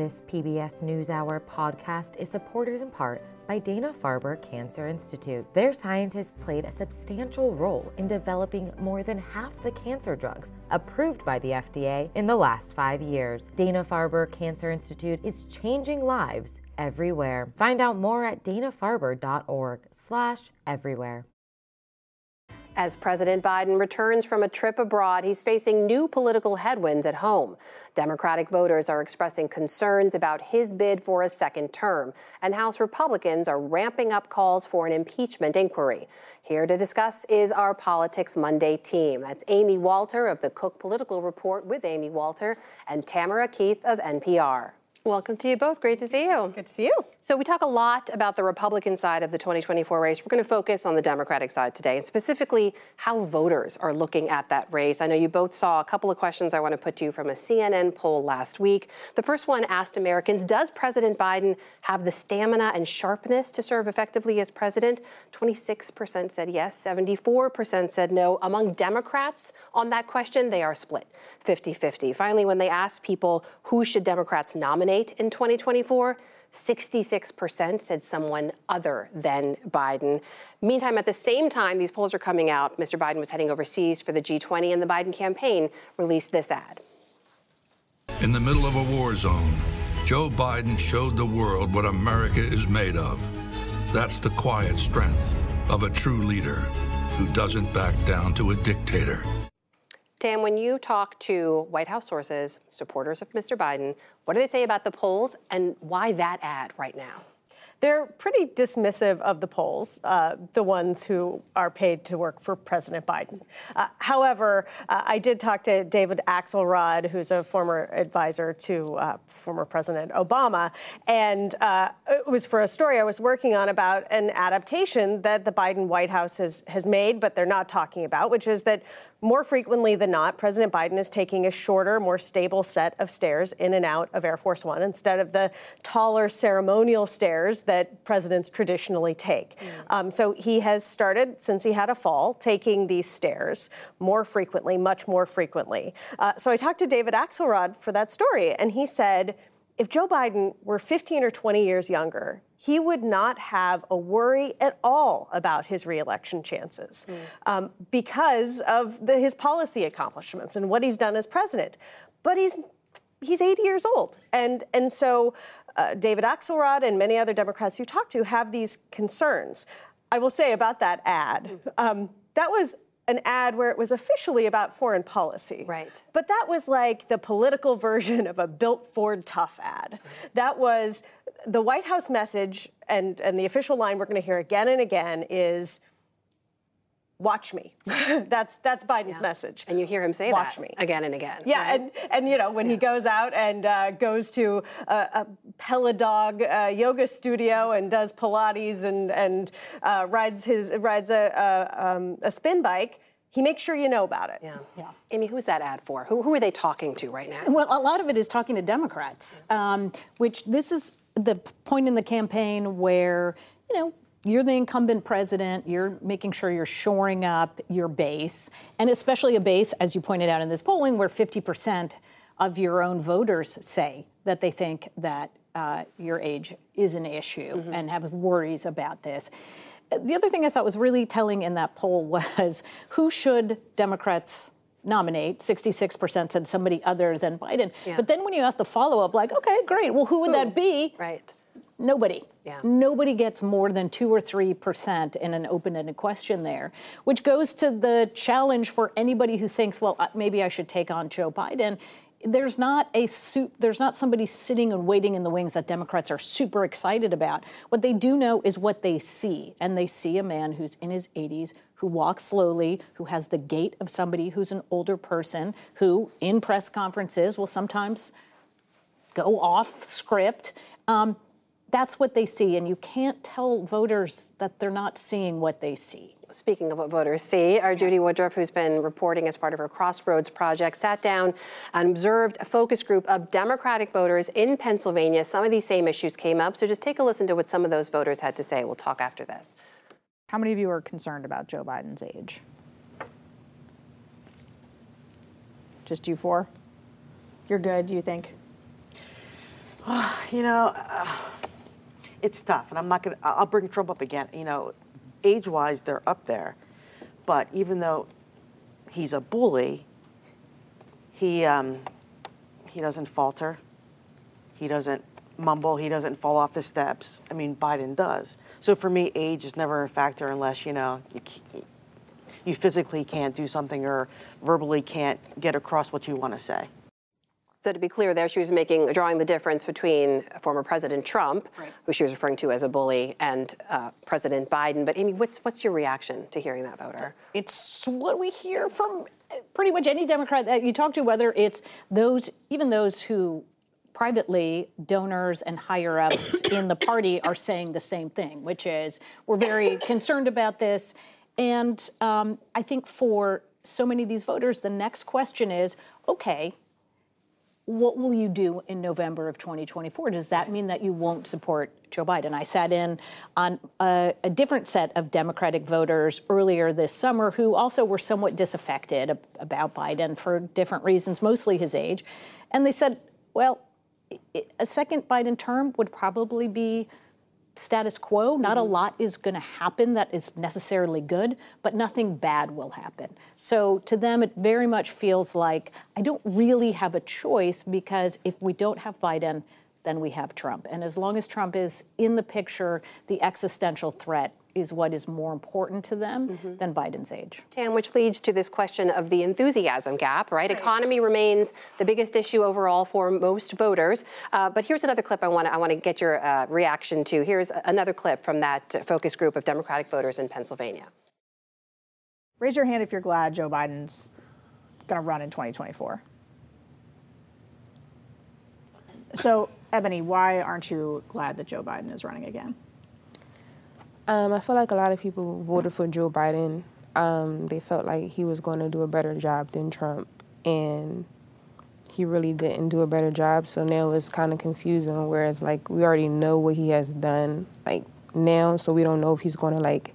This PBS NewsHour podcast is supported in part by Dana Farber Cancer Institute. Their scientists played a substantial role in developing more than half the cancer drugs approved by the FDA in the last five years. Dana Farber Cancer Institute is changing lives everywhere. Find out more at danafarber.org slash everywhere. As President Biden returns from a trip abroad, he's facing new political headwinds at home. Democratic voters are expressing concerns about his bid for a second term, and House Republicans are ramping up calls for an impeachment inquiry. Here to discuss is our Politics Monday team. That's Amy Walter of the Cook Political Report with Amy Walter and Tamara Keith of NPR. Welcome to you both. Great to see you. Good to see you. So, we talk a lot about the Republican side of the 2024 race. We're going to focus on the Democratic side today, and specifically how voters are looking at that race. I know you both saw a couple of questions I want to put to you from a CNN poll last week. The first one asked Americans Does President Biden have the stamina and sharpness to serve effectively as president? 26% said yes, 74% said no. Among Democrats on that question, they are split 50 50. Finally, when they asked people who should Democrats nominate, nominate in 2024, 66% said someone other than Biden. Meantime, at the same time these polls are coming out, Mr. Biden was heading overseas for the G20, and the Biden campaign released this ad. In the middle of a war zone, Joe Biden showed the world what America is made of. That's the quiet strength of a true leader who doesn't back down to a dictator. Tam, when you talk to White House sources, supporters of Mr. Biden, what do they say about the polls and why that ad right now? They're pretty dismissive of the polls, uh, the ones who are paid to work for President Biden. Uh, however, uh, I did talk to David Axelrod, who's a former advisor to uh, former President Obama, and uh, it was for a story I was working on about an adaptation that the Biden White House has, has made, but they're not talking about, which is that more frequently than not, President Biden is taking a shorter, more stable set of stairs in and out of Air Force One instead of the taller ceremonial stairs that presidents traditionally take. Mm. Um, so he has started, since he had a fall, taking these stairs more frequently, much more frequently. Uh, so I talked to David Axelrod for that story, and he said, if Joe Biden were 15 or 20 years younger, he would not have a worry at all about his reelection chances mm. um, because of the, his policy accomplishments and what he's done as president. But he's he's 80 years old, and and so uh, David Axelrod and many other Democrats you talk to have these concerns. I will say about that ad, mm. um, that was an ad where it was officially about foreign policy. Right. But that was like the political version of a built Ford tough ad. That was the White House message and, and the official line we're going to hear again and again is watch me. that's that's Biden's yeah. message. And you hear him say watch that me. again and again. Yeah, right? and and you know when yeah. he goes out and uh, goes to a, a Peladog uh, yoga studio and does Pilates and and uh, rides his rides a a, um, a spin bike he makes sure you know about it. Yeah, yeah. Amy, who's that ad for? Who, who are they talking to right now? Well, a lot of it is talking to Democrats, um, which this is the point in the campaign where, you know, you're the incumbent president, you're making sure you're shoring up your base, and especially a base, as you pointed out in this polling, where 50% of your own voters say that they think that uh, your age is an issue mm-hmm. and have worries about this. The other thing I thought was really telling in that poll was who should Democrats nominate? 66% said somebody other than Biden. Yeah. But then when you ask the follow up, like, okay, great, well, who would that be? Right. Nobody. Yeah. Nobody gets more than two or three percent in an open-ended question there, which goes to the challenge for anybody who thinks, well, maybe I should take on Joe Biden there's not a soup, there's not somebody sitting and waiting in the wings that Democrats are super excited about. What they do know is what they see, and they see a man who's in his 80s, who walks slowly, who has the gait of somebody who's an older person, who in press conferences will sometimes go off script. Um, that's what they see, and you can't tell voters that they're not seeing what they see. Speaking of what voters see, our Judy Woodruff, who's been reporting as part of her Crossroads project, sat down and observed a focus group of Democratic voters in Pennsylvania. Some of these same issues came up, so just take a listen to what some of those voters had to say. We'll talk after this. How many of you are concerned about Joe Biden's age? Just you four? You're good, you think? you know, uh, it's tough, and I'm not gonna. I'll bring Trump up again. You know, age-wise, they're up there, but even though he's a bully, he um, he doesn't falter. He doesn't mumble. He doesn't fall off the steps. I mean, Biden does. So for me, age is never a factor unless you know you, you physically can't do something or verbally can't get across what you want to say. So to be clear, there she was making drawing the difference between former President Trump, right. who she was referring to as a bully, and uh, President Biden. But Amy, what's what's your reaction to hearing that voter? It's what we hear from pretty much any Democrat that you talk to, whether it's those, even those who privately, donors and higher ups in the party are saying the same thing, which is we're very concerned about this. And um, I think for so many of these voters, the next question is okay, what will you do in November of 2024? Does that mean that you won't support Joe Biden? I sat in on a, a, different set of Democratic voters earlier this summer who also were somewhat disaffected about Biden for different reasons, mostly his age. And they said, well, a second Biden term would probably be status quo. Not mm-hmm. a lot is going to happen that is necessarily good, but nothing bad will happen. So to them, it very much feels like I don't really have a choice because if we don't have Biden, then we have Trump. And as long as Trump is in the picture, the existential threat is what is more important to them mm-hmm. than Biden's age. Tam, which leads to this question of the enthusiasm gap, right? right. Economy remains the biggest issue overall for most voters. Uh, but here's another clip I want to I want to get your uh, reaction to. Here's another clip from that focus group of Democratic voters in Pennsylvania. Raise your hand if you're glad Joe Biden's going to run in 2024. So, Ebony, why aren't you glad that Joe Biden is running again? Um, I feel like a lot of people voted for Joe Biden. Um, they felt like he was going to do a better job than Trump, and he really didn't do a better job. So now it's kind of confusing. Whereas like we already know what he has done like now, so we don't know if he's going to like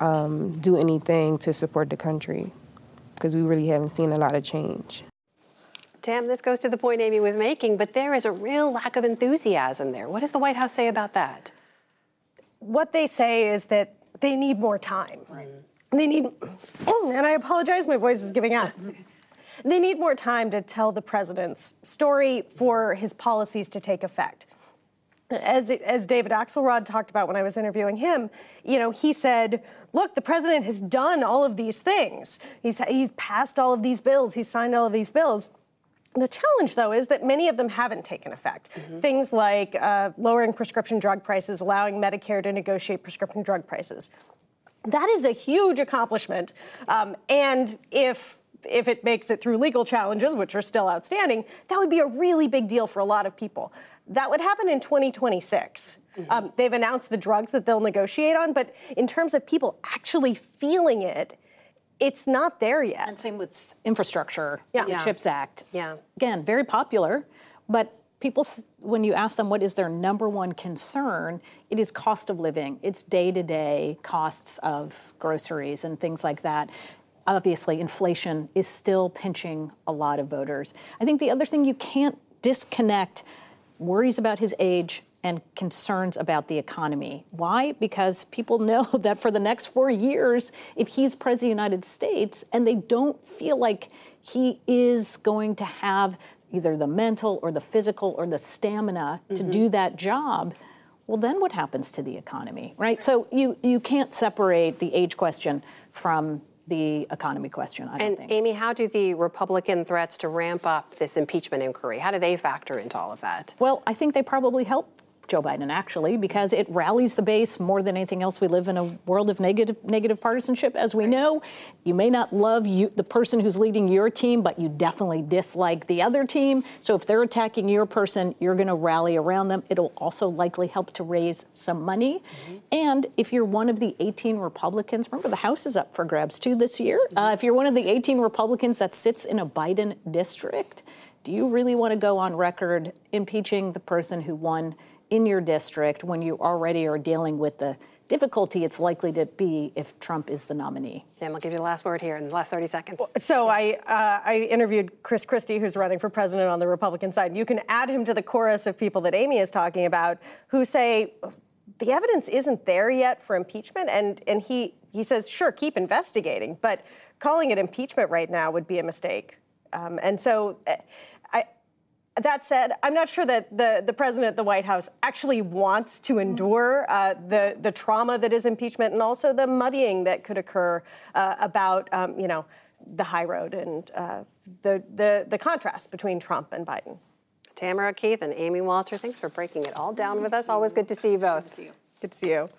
um, do anything to support the country because we really haven't seen a lot of change. Tam, this goes to the point Amy was making, but there is a real lack of enthusiasm there. What does the White House say about that? what they say is that they need more time. Right. They need, and I apologize, my voice is giving out. They need more time to tell the president's story for his policies to take effect. As, as David Axelrod talked about when I was interviewing him, you know, he said, look, the president has done all of these things. He's, he's passed all of these bills, he's signed all of these bills. The challenge, though, is that many of them haven't taken effect. Mm-hmm. Things like uh, lowering prescription drug prices, allowing Medicare to negotiate prescription drug prices. That is a huge accomplishment. Um, and if if it makes it through legal challenges, which are still outstanding, that would be a really big deal for a lot of people. That would happen in 2026. Mm-hmm. Um, they've announced the drugs that they'll negotiate on, but in terms of people actually feeling it, it's not there yet. And same with infrastructure, yeah. the CHIPS Act. Yeah. Again, very popular, but people, when you ask them what is their number one concern, it is cost of living. It's day to day costs of groceries and things like that. Obviously, inflation is still pinching a lot of voters. I think the other thing you can't disconnect worries about his age and concerns about the economy. Why? Because people know that for the next four years, if he's president of the United States and they don't feel like he is going to have either the mental or the physical or the stamina mm-hmm. to do that job, well, then what happens to the economy, right? So you, you can't separate the age question from the economy question. I and think. Amy, how do the Republican threats to ramp up this impeachment inquiry? How do they factor into all of that? Well, I think they probably help Joe Biden, actually, because it rallies the base more than anything else. We live in a world of negative negative partisanship, as we know. You may not love you, the person who's leading your team, but you definitely dislike the other team. So if they're attacking your person, you're going to rally around them. It'll also likely help to raise some money. Mm-hmm. And if you're one of the 18 Republicans, remember the House is up for grabs too this year. Mm-hmm. Uh, if you're one of the 18 Republicans that sits in a Biden district, do you really want to go on record impeaching the person who won? in your district when you already are dealing with the difficulty it's likely to be if Trump is the nominee. Tam, I'll give you the last word here in the last 30 seconds. So I, uh, I interviewed Chris Christie, who's running for president on the Republican side. You can add him to the chorus of people that Amy is talking about who say the evidence isn't there yet for impeachment, and and he he says sure keep investigating, but calling it impeachment right now would be a mistake. Um, and so. uh, I, that said, I'm not sure that the, the president at the White House actually wants to endure uh, the, the trauma that is impeachment and also the muddying that could occur uh, about, um, you know, the high road and uh, the, the, the contrast between Trump and Biden. Tamara Keith and Amy Walter, thanks for breaking it all down with us. Always good to see you both. Good to see you. Good to see you.